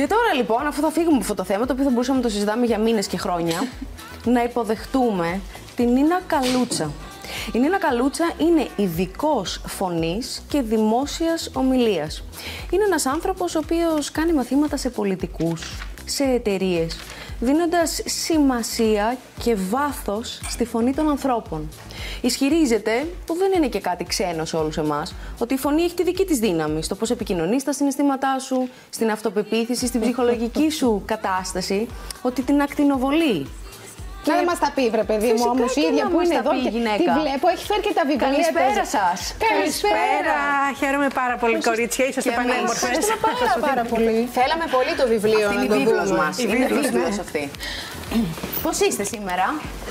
Και τώρα λοιπόν, αφού θα φύγουμε από αυτό το θέμα, το οποίο θα μπορούσαμε να το συζητάμε για μήνες και χρόνια, να υποδεχτούμε την Νίνα Καλούτσα. Η Νίνα Καλούτσα είναι ειδικός φωνής και δημόσιας ομιλίας. Είναι ένας άνθρωπος ο οποίος κάνει μαθήματα σε πολιτικούς, σε εταιρείες, δίνοντας σημασία και βάθος στη φωνή των ανθρώπων. Ισχυρίζεται, που δεν είναι και κάτι ξένο σε όλους εμάς, ότι η φωνή έχει τη δική της δύναμη στο πώς επικοινωνείς τα συναισθήματά σου, στην αυτοπεποίθηση, στην ψυχολογική σου κατάσταση, ότι την ακτινοβολεί. Και... Να μα τα πει, βρε παιδί μου, όμως η ίδια που είναι εδώ και τη βλέπω, έχει φέρει και τα βιβλία. Καλησπέρα σας. Καλησπέρα. Χαίρομαι πάρα πολύ, κορίτσια. Είσαστε πανέμορφες. πάρα, πάρα πολύ. Θέλαμε πολύ το βιβλίο αυτή να το δούμε. Μας. Είναι βίβλος αυτή. Πώς είστε σήμερα,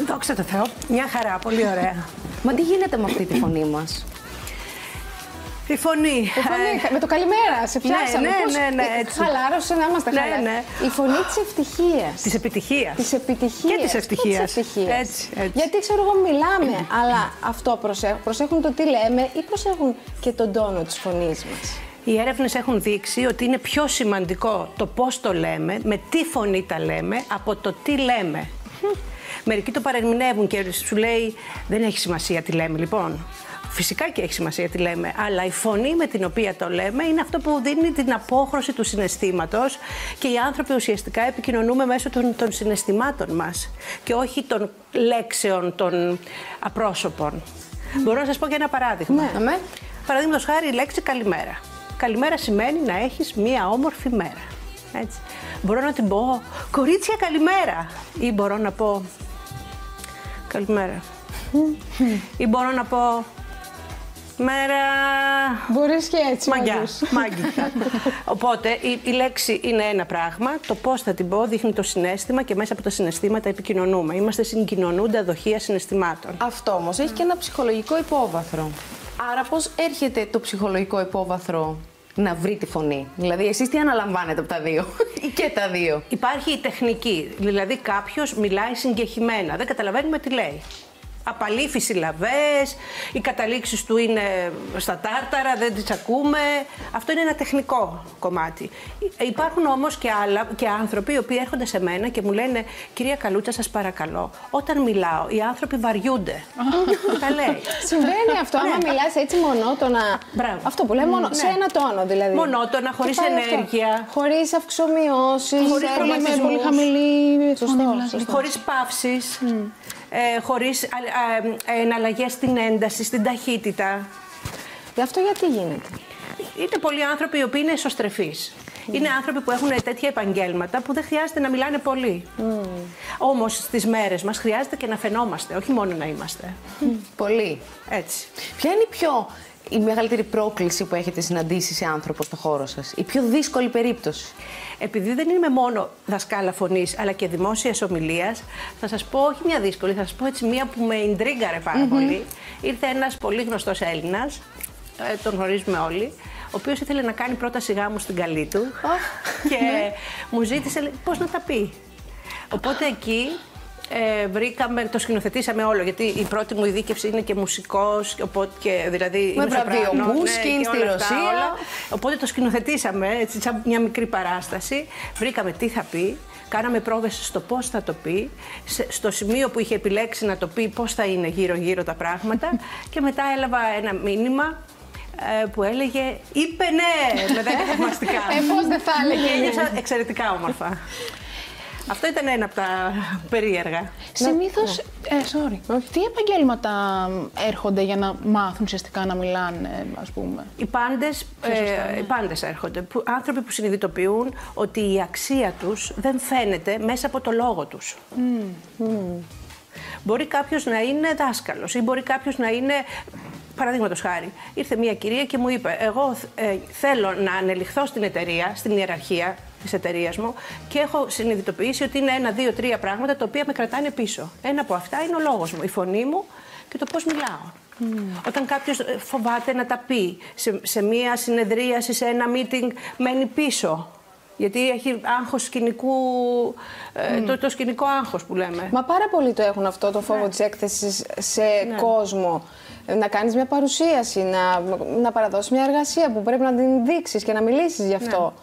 Δόξα τω Θεώ. Μια χαρά, πολύ ωραία. Μα τι γίνεται με αυτή τη φωνή μας; Η φωνή. Η φωνή, με το καλημέρα, σε πιάσαμε. ναι, Πώς- ναι, ναι, ε, έτσι. Χαλάρωσε να είμαστε Ναι, χαλάρωσοι. ναι. Η φωνή της ευτυχίας. Της επιτυχίας. Της επιτυχίας. Και της ευτυχίας. της ευτυχίας. Έτσι, έτσι. Γιατί ξέρω εγώ μιλάμε, αλλά αυτό προσέχουν. Προσέχουν το τι λέμε ή προσέχουν και τον τόνο της φωνής μας. Οι έρευνες έχουν δείξει ότι είναι πιο σημαντικό το πώς το λέμε, με τι φωνή τα λέμε, από το τι λέμε. Μερικοί το παρερμηνεύουν και σου λέει δεν έχει σημασία τι λέμε. Λοιπόν, φυσικά και έχει σημασία τι λέμε, αλλά η φωνή με την οποία το λέμε είναι αυτό που δίνει την απόχρωση του συναισθήματος και οι άνθρωποι ουσιαστικά επικοινωνούμε μέσω των, των συναισθημάτων μας και όχι των λέξεων των απρόσωπων. Μπορώ να σας πω και ένα παράδειγμα. Ναι. Αμέ. Παραδείγματος χάρη η λέξη καλημέρα. Καλημέρα σημαίνει να έχεις μία όμορφη μέρα. Έτσι. Μπορώ να την πω κορίτσια καλημέρα ή μπορώ να πω καλημέρα. ή μπορώ να πω μέρα Μπορείς και έτσι μαγιά, όντως. μάγικα. Οπότε η, η λέξη είναι ένα πράγμα, το πώς θα την πω δείχνει το συνέστημα και μέσα από τα συναισθήματα επικοινωνούμε. Είμαστε συγκοινωνούντα δοχεία συναισθημάτων. Αυτό όμως έχει και ένα ψυχολογικό υπόβαθρο. Άρα, πώς έρχεται το ψυχολογικό υπόβαθρο να βρει τη φωνή; Δηλαδή, εσείς τι αναλαμβάνετε από τα δύο, ή και τα δύο; Υπάρχει η τεχνική. Δηλαδή, κάποιος μιλάει συγκεχημένα. Δεν καταλαβαίνουμε τι λέει. Απαλήφει συλλαβέ, οι καταλήξεις του είναι στα τάρταρα, δεν τις ακούμε. Αυτό είναι ένα τεχνικό κομμάτι. Ε, Υπάρχουν όμως και άλλα και άνθρωποι οι οποίοι έρχονται σε μένα και μου λένε: Κυρία Καλούτσα, σας παρακαλώ, όταν μιλάω, οι άνθρωποι βαριούνται. Τα λέει. Συμβαίνει αυτό, άμα μιλάς έτσι μονότονα. Ναι. Μπράβο. Αυτό που λέμε, μόνο, σε ένα τόνο δηλαδή. Μονότονα, Και χωρίς πάει αυτό. ενέργεια. Χωρίς αυξομοιώσεις. Χωρίς ε, χρωματισμούς. Με πολύ χαμηλή Σωστό, φωνή. σωστό. Χωρίς παύσεις, ε, χωρίς α, α, ε, εναλλαγές στην ένταση, στην ταχύτητα. Γι' αυτό γιατί γίνεται; Είναι πολλοί άνθρωποι οι οποίοι είναι εσωστρεφείς. Είναι άνθρωποι που έχουν τέτοια επαγγέλματα που δεν χρειάζεται να μιλάνε πολύ. Όμως στις μέρες μας χρειάζεται και να φαινόμαστε, όχι μόνο να είμαστε. Πολύ. Έτσι. Ποια είναι η πιο η μεγαλύτερη πρόκληση που έχετε συναντήσει σε άνθρωπο στο χώρο σας, η πιο δύσκολη περίπτωση; Επειδή δεν είμαι μόνο δασκάλα φωνής, αλλά και δημόσιας ομιλίας, θα σας πω όχι μια δύσκολη, θα σας πω έτσι μια που με ιντρίγκαρε πάρα πολύ. Ήρθε ένας πολύ γνωστός Έλληνας, τον γνωρίζουμε όλοι, ο οποίος ήθελε να κάνει πρόταση γάμου στην καλή του και μου ζήτησε πώς να τα πει. Οπότε εκεί ε, βρήκαμε, το σκηνοθετήσαμε όλο, γιατί η πρώτη μου ειδίκευση είναι και μουσικός, οπότε και δηλαδή Με είμαι βραβείο σοπράνο, Pushkin και στη όλα αυτά, Ρωσία. όλα. Οπότε το σκηνοθετήσαμε, έτσι, σαν μια μικρή παράσταση. Βρήκαμε τι θα πει, κάναμε πρόβες στο πώς θα το πει, σε- στο σημείο που είχε επιλέξει να το πει πώς θα είναι γύρω-γύρω τα πράγματα και μετά έλαβα ένα μήνυμα ε, που έλεγε «Είπε ναι» με δέκα θαυμαστικά. Ε, πώς δεν θα έλεγε Και ναι. ένιωσα εξαιρετικά όμορφα. Αυτό ήταν ένα από τα περίεργα. Συνήθως. Ε, sorry. Τι επαγγέλματα έρχονται για να μάθουν ουσιαστικά να μιλάνε, ας πούμε; Οι πάντες, ε, οι πάντες έρχονται. Που, άνθρωποι που συνειδητοποιούν ότι η αξία τους δεν φαίνεται μέσα από το λόγο τους. Μπορεί κάποιος να είναι δάσκαλος ή μπορεί κάποιος να είναι... Παραδείγματος χάρη, ήρθε μια κυρία και μου είπε: Εγώ ε, θέλω να ανελιχθώ στην εταιρεία, στην ιεραρχία της εταιρείας μου και έχω συνειδητοποιήσει ότι είναι ένα, δύο, τρία πράγματα τα οποία με κρατάνε πίσω. Ένα από αυτά είναι ο λόγος μου, η φωνή μου και το πώς μιλάω. Όταν κάποιος φοβάται να τα πει σε, σε μία συνεδρίαση, σε ένα meeting, μένει πίσω. Γιατί έχει άγχος σκηνικού, ε, το, το σκηνικό άγχος που λέμε. Μα πάρα πολλοί το έχουν αυτό το Ναι. φόβο της έκθεσης σε κόσμο. Να κάνεις μια παρουσίαση, να, να παραδώσεις μια εργασία που πρέπει να την δείξεις και να μιλήσεις γι' αυτό.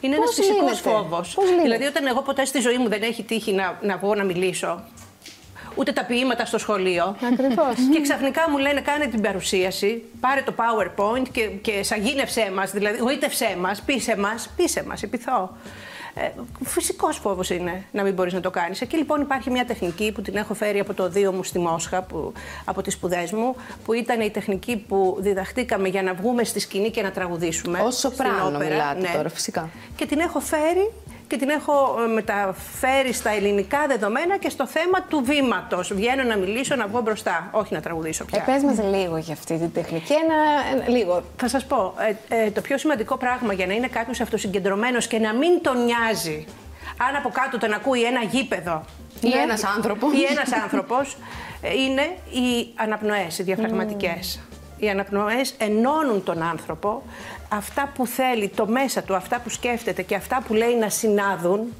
Είναι ένας Πώς φυσικός λύνεται; φόβος. Πώς λύνεται; Δηλαδή, όταν εγώ ποτέ στη ζωή μου δεν έχει τύχει να, να βγω να μιλήσω, ούτε τα ποίηματα στο σχολείο. Ακριβώς. Και ξαφνικά μου λένε κάνε την παρουσίαση, πάρε το PowerPoint και, και σαγίνευσέ μας, δηλαδή γοήτευσέ μας, πείσε μας, πείσε μας, επιθώ. Ε, Φυσικός φόβος είναι να μην μπορείς να το κάνεις. Εκεί λοιπόν υπάρχει μια τεχνική που την έχω φέρει από το Δίο μου στη Μόσχα, που, από τις σπουδές μου, που ήταν η τεχνική που διδαχτήκαμε για να βγούμε στη σκηνή και να τραγουδήσουμε. Ως στην σοπράνο όπερα. μιλάτε τώρα, φυσικά. Και την έχω φέρει και την έχω ε, μεταφέρει στα ελληνικά δεδομένα και στο θέμα του βήματος. Βγαίνω να μιλήσω, να βγω μπροστά. Όχι να τραγουδήσω πια. Ε, πες μας λίγο για αυτή την τεχνική. Ένα, ένα- λίγο. Θα σας πω, ε, ε, το πιο σημαντικό πράγμα για να είναι κάποιος αυτοσυγκεντρωμένος και να μην τον νοιάζει αν από κάτω τον ακούει ένα γήπεδο Ή ένας άνθρωπος. ή ένας άνθρωπος, ε, είναι οι αναπνοές, οι διαφραγματικές. Οι αναπνοές ενώνουν τον άνθρωπο, αυτά που θέλει, το μέσα του, αυτά που σκέφτεται και αυτά που λέει να συνάδουν,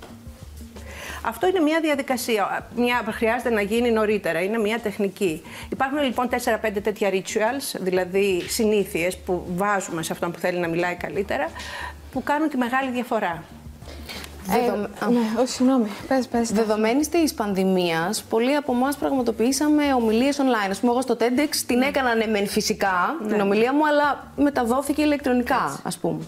αυτό είναι μια διαδικασία. Μια, χρειάζεται να γίνει νωρίτερα. Είναι μια τεχνική. Υπάρχουν λοιπόν 4-5 τέτοια rituals, δηλαδή συνήθειες που βάζουμε σε αυτόν που θέλει να μιλάει καλύτερα, που κάνουν τη μεγάλη διαφορά. Δεδομε- Ε, ναι, όχι, συγγνώμη. Πες, πες. Δεδομένη της πανδημίας, πολλοί από εμάς πραγματοποιήσαμε ομιλίες online. Α πούμε, εγώ στο TEDx την έκανα ναι, μεν φυσικά την ομιλία μου, αλλά μεταδόθηκε ηλεκτρονικά, ας πούμε.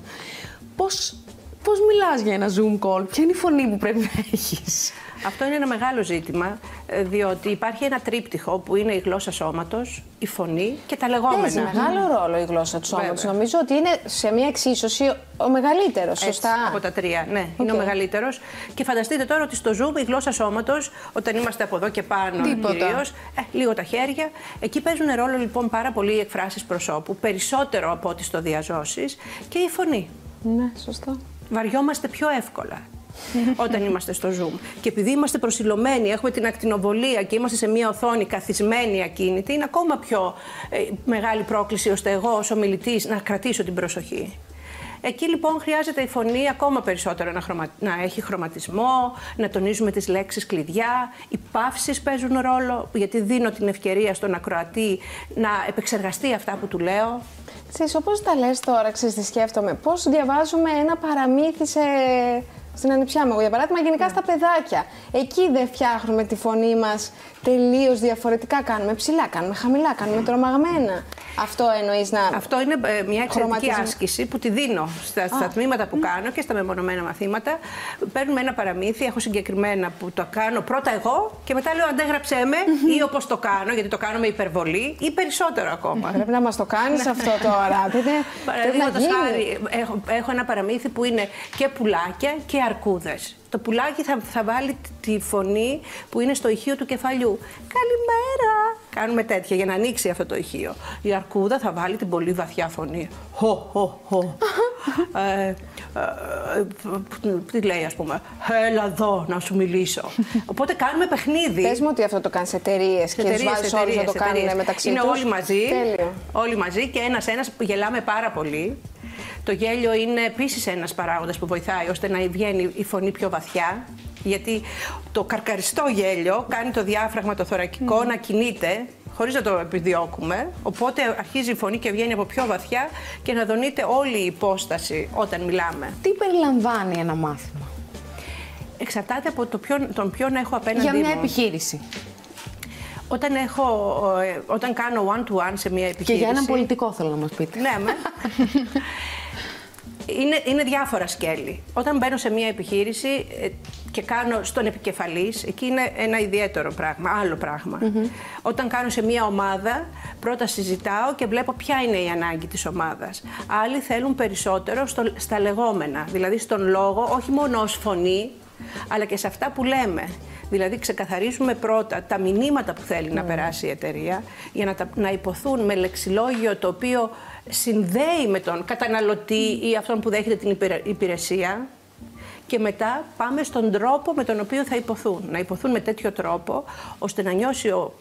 Πώς πώς μιλάς για ένα Zoom call, ποια είναι η φωνή που πρέπει να έχεις; Αυτό είναι ένα μεγάλο ζήτημα, ε, διότι υπάρχει ένα τρίπτυχο που είναι η γλώσσα σώματος, η φωνή και τα λεγόμενα. Παίζει μεγάλο ρόλο η γλώσσα του σώματος. Βέβαια. Νομίζω ότι είναι σε μια εξίσωση ο μεγαλύτερος, Έτσι, σωστά; από τα τρία, ναι, είναι ο Οκ. μεγαλύτερος. Και φανταστείτε τώρα ότι στο Zoom η γλώσσα σώματος, όταν είμαστε από εδώ και πάνω Τίποτα. κυρίως, ε, λίγο τα χέρια, εκεί παίζουν ρόλο λοιπόν πάρα πολύ οι εκφράσεις προσώπου, περισσότερο από ό,τι στο διά ζώσης και η φωνή. Ναι, σωστό. Βαριόμαστε πιο εύκολα όταν είμαστε στο Zoom. Και επειδή είμαστε προσιλωμένοι, έχουμε την ακτινοβολία και είμαστε σε μια οθόνη καθισμένη ακίνητη, είναι ακόμα πιο ε, μεγάλη πρόκληση ώστε εγώ ως ομιλητής να κρατήσω την προσοχή. Εκεί λοιπόν χρειάζεται η φωνή ακόμα περισσότερο να, χρωμα... να έχει χρωματισμό, να τονίζουμε τις λέξεις κλειδιά. Οι παύσεις παίζουν ρόλο, γιατί δίνω την ευκαιρία στον ακροατή να επεξεργαστεί αυτά που του λέω. Ξέρεις, όπως τα λες τώρα, ξέρεις τι σκέφτομαι, πώς διαβάζουμε ένα παραμύθι σε... στην ανιψιά μου. Εγώ, Για παράδειγμα, γενικά Ναι. στα παιδάκια. Εκεί δεν φτιάχνουμε τη φωνή μας τελείως διαφορετικά. Κάνουμε ψηλά, κάνουμε χαμηλά, κάνουμε τρομαγμένα. Αυτό εννοείς να... Αυτό είναι ε, μια εξαιρετική Χρωματισμό. άσκηση που τη δίνω στα, στα τμήματα που κάνω και στα μεμονωμένα μαθήματα. Παίρνουμε ένα παραμύθι, έχω συγκεκριμένα που το κάνω πρώτα εγώ και μετά λέω αντέγραψέ με ή όπως το κάνω, γιατί το κάνω με υπερβολή ή περισσότερο ακόμα. Πρέπει να μας το κάνεις αυτό τώρα. Πρέπει, πρέπει να Παραδείγματος γίνει. χάρη, έχω, έχω ένα παραμύθι που είναι και πουλάκια και αρκούδες. Το πουλάκι θα, θα βάλει τη φωνή που είναι στο ηχείο του κεφαλιού. Καλημέρα! Κάνουμε τέτοια για να ανοίξει αυτό το ηχείο. Η αρκούδα θα βάλει την πολύ βαθιά φωνή. Χω, χω, χω. ε, ε, ε, τι λέει, ας πούμε. Έλα εδώ να σου μιλήσω. Οπότε κάνουμε παιχνίδι. Πες μου ότι αυτό το κάνεις σε εταιρείες και τους εταιρείες, βάζεις όλους να εταιρείες, το κάνουν εταιρείες. μεταξύ Είναι τους. όλοι μαζί. Τέλειο. Όλοι μαζί και ένας ένας που γελάμε πάρα πολύ. Το γέλιο είναι επίσης ένας παράγοντας που βοηθάει ώστε να βγαίνει η φωνή πιο βαθιά. Γιατί το καρκαριστό γέλιο κάνει το διάφραγμα το θωρακικό να κινείται χωρίς να το επιδιώκουμε. Οπότε αρχίζει η φωνή και βγαίνει από πιο βαθιά και να δονείται όλη η υπόσταση όταν μιλάμε. Τι περιλαμβάνει ένα μάθημα; Εξαρτάται από το ποιον, τον ποιον έχω απέναντί για μια μου. επιχείρηση Όταν, έχω, ε, όταν κάνω one-to-one σε μια και επιχείρηση... για έναν πολιτικό θέλω να μας πείτε. Ναι, με. είναι, είναι διάφορα σκέλη. Όταν μπαίνω σε μια επιχείρηση ε, και κάνω στον επικεφαλής, εκεί είναι ένα ιδιαίτερο πράγμα, άλλο πράγμα. Όταν κάνω σε μια ομάδα, πρώτα συζητάω και βλέπω ποια είναι η ανάγκη της ομάδας. Άλλοι θέλουν περισσότερο στο, στα λεγόμενα, δηλαδή στον λόγο, όχι μόνο ως φωνή, αλλά και σε αυτά που λέμε. Δηλαδή ξεκαθαρίζουμε πρώτα τα μηνύματα που θέλει να περάσει η εταιρεία για να, τα, να υποθούν με λεξιλόγιο το οποίο συνδέει με τον καταναλωτή ή αυτόν που δέχεται την υπηρε- υπηρεσία και μετά πάμε στον τρόπο με τον οποίο θα υποθούν. Να υποθούν με τέτοιο τρόπο ώστε να νιώσει ο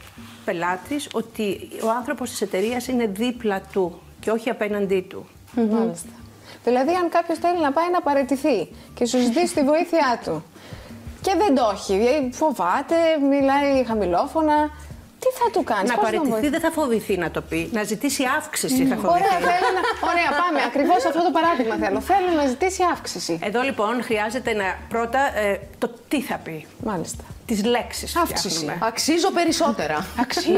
πελάτης ότι ο άνθρωπος της εταιρείας είναι δίπλα του και όχι απέναντί του. Μάλιστα. Δηλαδή, αν κάποιος θέλει να πάει να παραιτηθεί και σου ζητήσει τη βοήθειά του και δεν το έχει, δηλαδή φοβάται, μιλάει χαμηλόφωνα, τι τι θα του κάνεις, να παραιτηθεί δεν θα φοβηθεί να το πει. Να ζητήσει αύξηση θα φοβηθεί. Ωραία, θέλω να... Ωραία, πάμε. Ακριβώς αυτό το παράδειγμα θέλω. Θέλω να ζητήσει αύξηση. Εδώ λοιπόν χρειάζεται να πρώτα ε, το τι θα πει. Μάλιστα. Τις λέξεις. Αύξηση. Αξίζω περισσότερα. Αξίζω!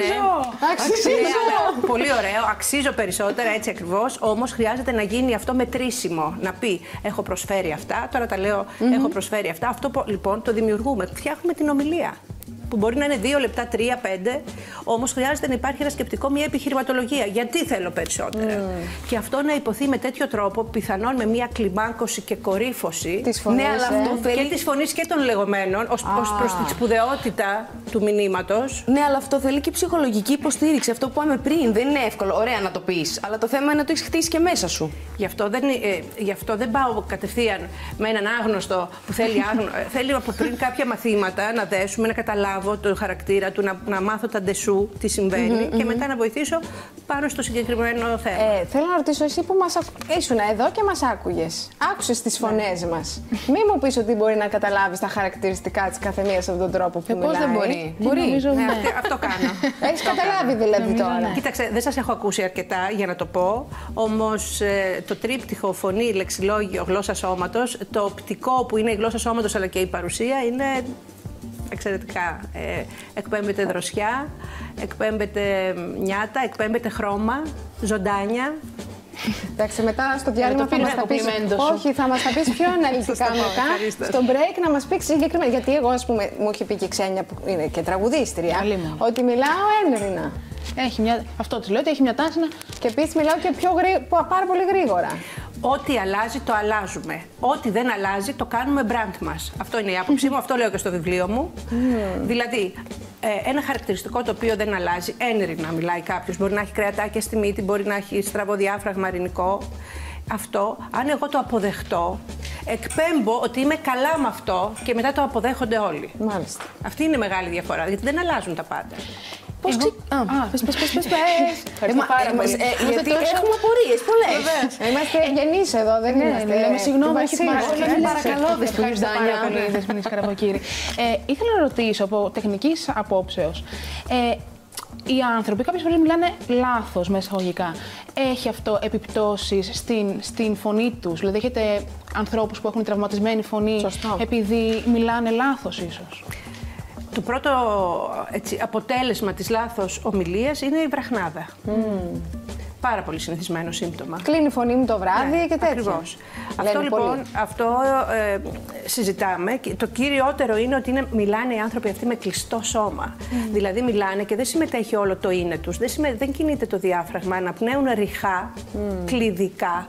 Αξίζει. Ναι, πολύ ωραίο. Αξίζω περισσότερα, έτσι ακριβώς. Όμως χρειάζεται να γίνει αυτό μετρήσιμο. Να πει: Έχω προσφέρει αυτά. Τώρα τα λέω: Έχω προσφέρει αυτά. Αυτό πο- λοιπόν το δημιουργούμε. Φτιάχνουμε την ομιλία. Που μπορεί να είναι δύο λεπτά, τρία, πέντε. Όμως χρειάζεται να υπάρχει ένα σκεπτικό, μια επιχειρηματολογία. Γιατί θέλω περισσότερα. Και αυτό να υποθεί με τέτοιο τρόπο, πιθανόν με μια κλιμάκωση και κορύφωση. Τη φωνή. Ναι, αλλά αυτό Και τη φωνή και των λεγόμενων, ως προς τη σπουδαιότητα του μηνύματος. Ναι, αλλά αυτό θέλει και ψυχολογική υποστήριξη. Αυτό που είπαμε πριν δεν είναι εύκολο. Ωραία να το πεις. Αλλά το θέμα είναι να το έχεις χτίσει και μέσα σου. Γι' αυτό, δεν, ε, γι' αυτό δεν πάω κατευθείαν με έναν άγνωστο που θέλει άγνω... ε, θέλει από πριν κάποια μαθήματα να δέσουμε, να καταλάβω τον χαρακτήρα του, να, να μάθω τα ντεσού, τι συμβαινει και μετά να βοηθήσω πάνω στο συγκεκριμένο θέμα. Ε, θέλω να ρωτήσω εσύ που μας ακου... ήσουν εδώ και μας άκουγες. Άκουσες τις φωνές μας. Μη μου πεις ότι μπορεί να καταλάβεις τα χαρακτηριστικά της καθεμίας από τον τρόπο που Ε, πώς μιλάει. δεν μπορεί. Μπορεί. Νομίζω, Ναι, ναι. αυτό, αυτό κάνω. Έχεις καταλάβει δηλαδή Νομίζω, τώρα. ναι. Κοίταξε, δεν σας έχω ακούσει αρκετά για να το πω, όμως ε, το τρίπτυχο φωνή, λεξιλόγιο, γλώσσα σώματος, το οπτικό που είναι η γλώσσα σώματος αλλά και η παρουσία είναι εξαιρετικά. Ε, εκπέμπεται δροσιά, εκπέμπεται νιάτα, εκπέμπεται χρώμα, ζωντάνια. Εντάξει, μετά στο διάλειμμα το θα πήρε μας τα το πεις... κομπλιμέντο σου. Όχι, θα μας τα πεις πιο αναλυτικά Σωστά, μετά. ευχαρίστως. Στο break να μας πεις συγκεκριμένα. Γιατί εγώ, ας πούμε, μου έχει πει και η Ξένια που είναι και τραγουδίστρια, Καλή μου. ότι μιλάω ένρινα. Έχει μια... Αυτό της λέω ότι έχει μια τάση να. Και επίσης μιλάω και πιο γρή... πάρα πολύ γρήγορα. Ό,τι αλλάζει, το αλλάζουμε. Ό,τι δεν αλλάζει, το κάνουμε brand μας. Αυτό είναι η άποψή μου, αυτό λέω και στο βιβλίο μου. Δηλαδή, ε, ένα χαρακτηριστικό το οποίο δεν αλλάζει, ένρινα μιλάει κάποιος. Μπορεί να έχει κρεατάκια στη μύτη, μπορεί να έχει στραβό διάφραγμα αρνητικό. Αυτό, αν εγώ το αποδεχτώ, εκπέμπω ότι είμαι καλά με αυτό και μετά το αποδέχονται όλοι. Μάλιστα. Αυτή είναι η μεγάλη διαφορά, γιατί δεν αλλάζουν τα πάντα. Πώς ξε... Α, πες, πες, πες, πες, πες. Ε, μα- πάρα ε, μας- πολύ. ε, Γιατί έχουμε απορίες πολλές. Είμαστε γενεί εδώ, δεν Ναι, είμαστε. λέμε συγγνώμη, του έχει Βασίλη. πάρα πολύ. Βασίλη, παρακαλώ, Δεσποινής Δάνια. Δεσποινής Καραποκύρη. Ε, ήθελα να ρωτήσω από τεχνικής απόψεως. Ε, οι άνθρωποι κάποιες φορές μιλάνε λάθος με εισαγωγικά. Έχει αυτό επιπτώσεις στην, στην φωνή τους; Δηλαδή έχετε ανθρώπους που έχουν τραυματισμένη φωνή Σωστό. επειδή μιλάνε λάθος ίσως; Το πρώτο έτσι, αποτέλεσμα της λάθος ομιλίας είναι η βραχνάδα. Πάρα πολύ συνηθισμένο σύμπτωμα. Κλείνει η φωνή μου το βράδυ και τέτοια. Ακριβώς. Λένε Αυτό λοιπόν, πολλοί. αυτό ε, συζητάμε και το κυριότερο είναι ότι είναι, μιλάνε οι άνθρωποι αυτοί με κλειστό σώμα. Δηλαδή μιλάνε και δεν συμμετέχει όλο το είναι τους, δεν, συμμε- δεν κινείται το διάφραγμα, αναπνέουν ριχά, κλειδικά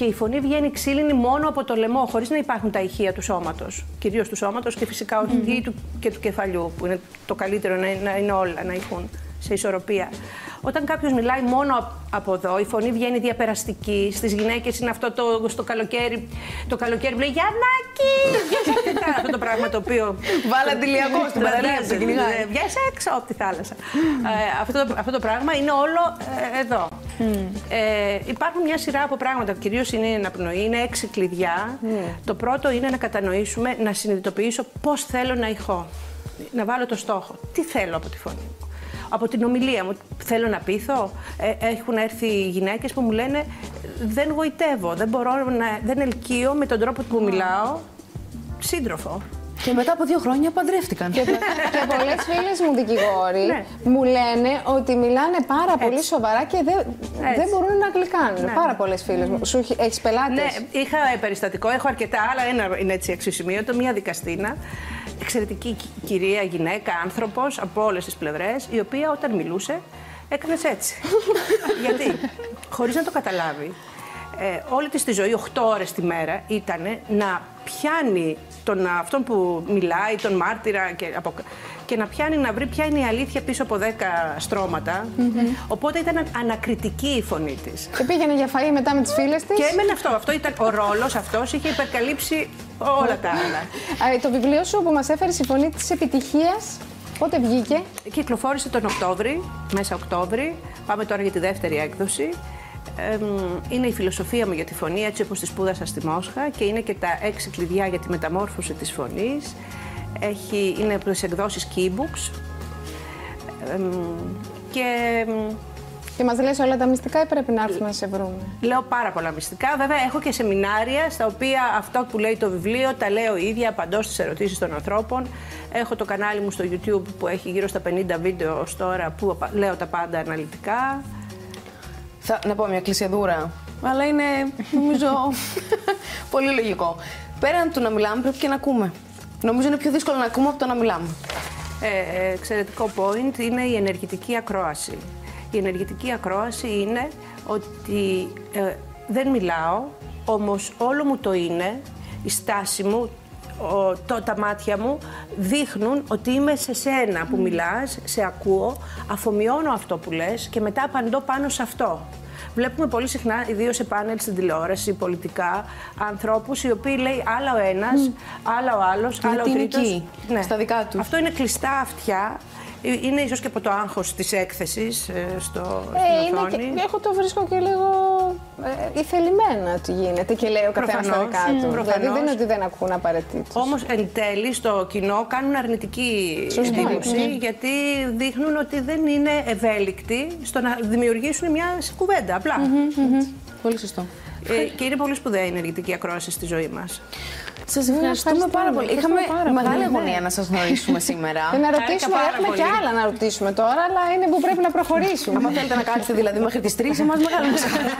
και η φωνή βγαίνει ξύλινη μόνο από το λαιμό, χωρίς να υπάρχουν τα ηχεία του σώματος. Κυρίως του σώματος και φυσικά όχι του, και του κεφαλιού, που είναι το καλύτερο να, να είναι όλα, να έχουν σε ισορροπία. Όταν κάποιος μιλάει μόνο απ- από εδώ, η φωνή βγαίνει διαπεραστική. Στις γυναίκες είναι αυτό το, στο καλοκαίρι. Το καλοκαίρι που λέει Γιαννάκη! Βγες από τη θάλασσα. αυτό το πράγμα το οποίο. Βάλε αντιλιακό στην παραλία, Φαντάζεσαι, σε κυνηγάει. ναι, Βγες έξω από τη θάλασσα. Ε, αυτό, το, αυτό το πράγμα είναι όλο ε, εδώ. Ε, υπάρχουν μια σειρά από πράγματα. Κυρίως είναι η αναπνοή, είναι έξι κλειδιά. Το πρώτο είναι να κατανοήσουμε, να συνειδητοποιήσω πώς θέλω να ηχώ. Να βάλω το στόχο. Τι θέλω από τη φωνή μου. Από την ομιλία μου. Θέλω να πείθω. Ε, έχουν έρθει γυναίκες που μου λένε δεν γοητεύω, δεν μπορώ να, δεν ελκύω με τον τρόπο που μιλάω σύντροφο. Και μετά από δύο χρόνια παντρεύτηκαν. Και, και πολλές φίλες μου δικηγόροι Ναι. μου λένε ότι μιλάνε πάρα πολύ Έτσι. σοβαρά και δεν, Έτσι. δεν μπορούν να γλυκάνουν. Ναι. Πάρα πολλές φίλες μου. Σου έχεις πελάτες; Ναι, είχα περιστατικό, έχω αρκετά, αλλά ένα είναι έτσι αξιοσημείωτο. Μία δικαστήνα, εξαιρετική κι- κυρία, γυναίκα, άνθρωπος από όλες τις πλευρές, η οποία όταν μιλούσε έκανες έτσι. Γιατί, χωρίς να το καταλάβει, ε, όλη της τη ζωή, 8 ώρες τη μέρα, ήταν να πιάνει τον, αυτόν που μιλάει, τον μάρτυρα και, από, και να πιάνει να βρει ποια είναι η αλήθεια πίσω από 10 στρωματα Οπότε ήταν ανακριτική η φωνή της. Και πήγαινε για φαΐ μετά με τις φίλες της. Και έμενε αυτό. Αυτό ήταν ο ρόλος αυτός, είχε υπερκαλύψει όλα τα άλλα. Το βιβλίο σου που μας έφερε η φωνή της επιτυχίας, πότε βγήκε; Κυκλοφόρησε τον Οκτώβρη, μέσα Οκτώβρη. Πάμε τώρα για τη δεύτερη έκδοση. Εμ, είναι η φιλοσοφία μου για τη φωνή, έτσι όπως τη σπούδασα στη Μόσχα και είναι και τα έξι κλειδιά για τη μεταμόρφωση της φωνής. Έχει, είναι από τις εκδόσεις Keybooks. Εμ, και εμ, Και μας λες όλα τα μυστικά ή πρέπει να έρθουμε να σε βρούμε; Λέω πάρα πολλά μυστικά. Βέβαια, έχω και σεμινάρια στα οποία αυτό που λέει το βιβλίο τα λέω ίδια, απαντώ στις ερωτήσεις των ανθρώπων. Έχω το κανάλι μου στο YouTube που έχει γύρω στα 50 βίντεο ως τώρα που απα- λέω τα πάντα αναλυτικά. Θα, να πω μια κλεισιαδούρα. Αλλά είναι, νομίζω, πολύ λογικό. Πέραν του να μιλάμε, πρέπει και να ακούμε. Νομίζω είναι πιο δύσκολο να ακούμε από το να μιλάμε. Ε, εξαιρετικό point είναι η ενεργητική ακρόαση. Η ενεργητική ακρόαση είναι ότι ε, δεν μιλάω, όμως όλο μου το είναι, η στάση μου, ο- το, τα μάτια μου δείχνουν ότι είμαι σε σένα που μιλάς, σε ακούω, αφομοιώνω αυτό που λες και μετά απαντώ πάνω σε αυτό. Βλέπουμε πολύ συχνά, ιδίως σε πάνελ στην τηλεόραση, πολιτικά, ανθρώπους οι οποίοι λέει άλλα ο ένας, άλλα ο άλλος, άλλα ο Γιατί είναι τρίτος. εκεί, στα δικά τους. Αυτό είναι κλειστά αυτιά. Ε, Είναι ίσως και από το άγχος της έκθεσης στο, Ε, στην είναι οθόνη. και, εγώ το βρίσκω και λίγο ε, ηθελημένα ότι γίνεται και λέει ο καθένας τα Προφανώς, δικά του. μ, Δηλαδή προφανώς. δεν είναι ότι δεν ακούν απαραίτητο. Όμως εν τέλει στο κοινό κάνουν αρνητική εντύπωση γιατί δείχνουν ότι δεν είναι ευέλικτοι στο να δημιουργήσουν μια κουβέντα. Απλά. Πολύ σωστό. Ε, και είναι πολύ σπουδαία η ενεργητική ακρόαση στη ζωή μας. Σας ευχαριστούμε ευχαριστούμε, πάρα πολύ. ευχαριστούμε Είχαμε πάρα μεγάλη πολύ, ναι. αγωνία να σας γνωρίσουμε σήμερα. Και να Χάρηκα ρωτήσουμε, πάρα έχουμε και πολύ. άλλα να ρωτήσουμε τώρα, αλλά είναι που πρέπει να προχωρήσουμε. Άμα θέλετε να κάτσετε δηλαδή μέχρι τις 3, εμάς μεγάλη μας χαρά.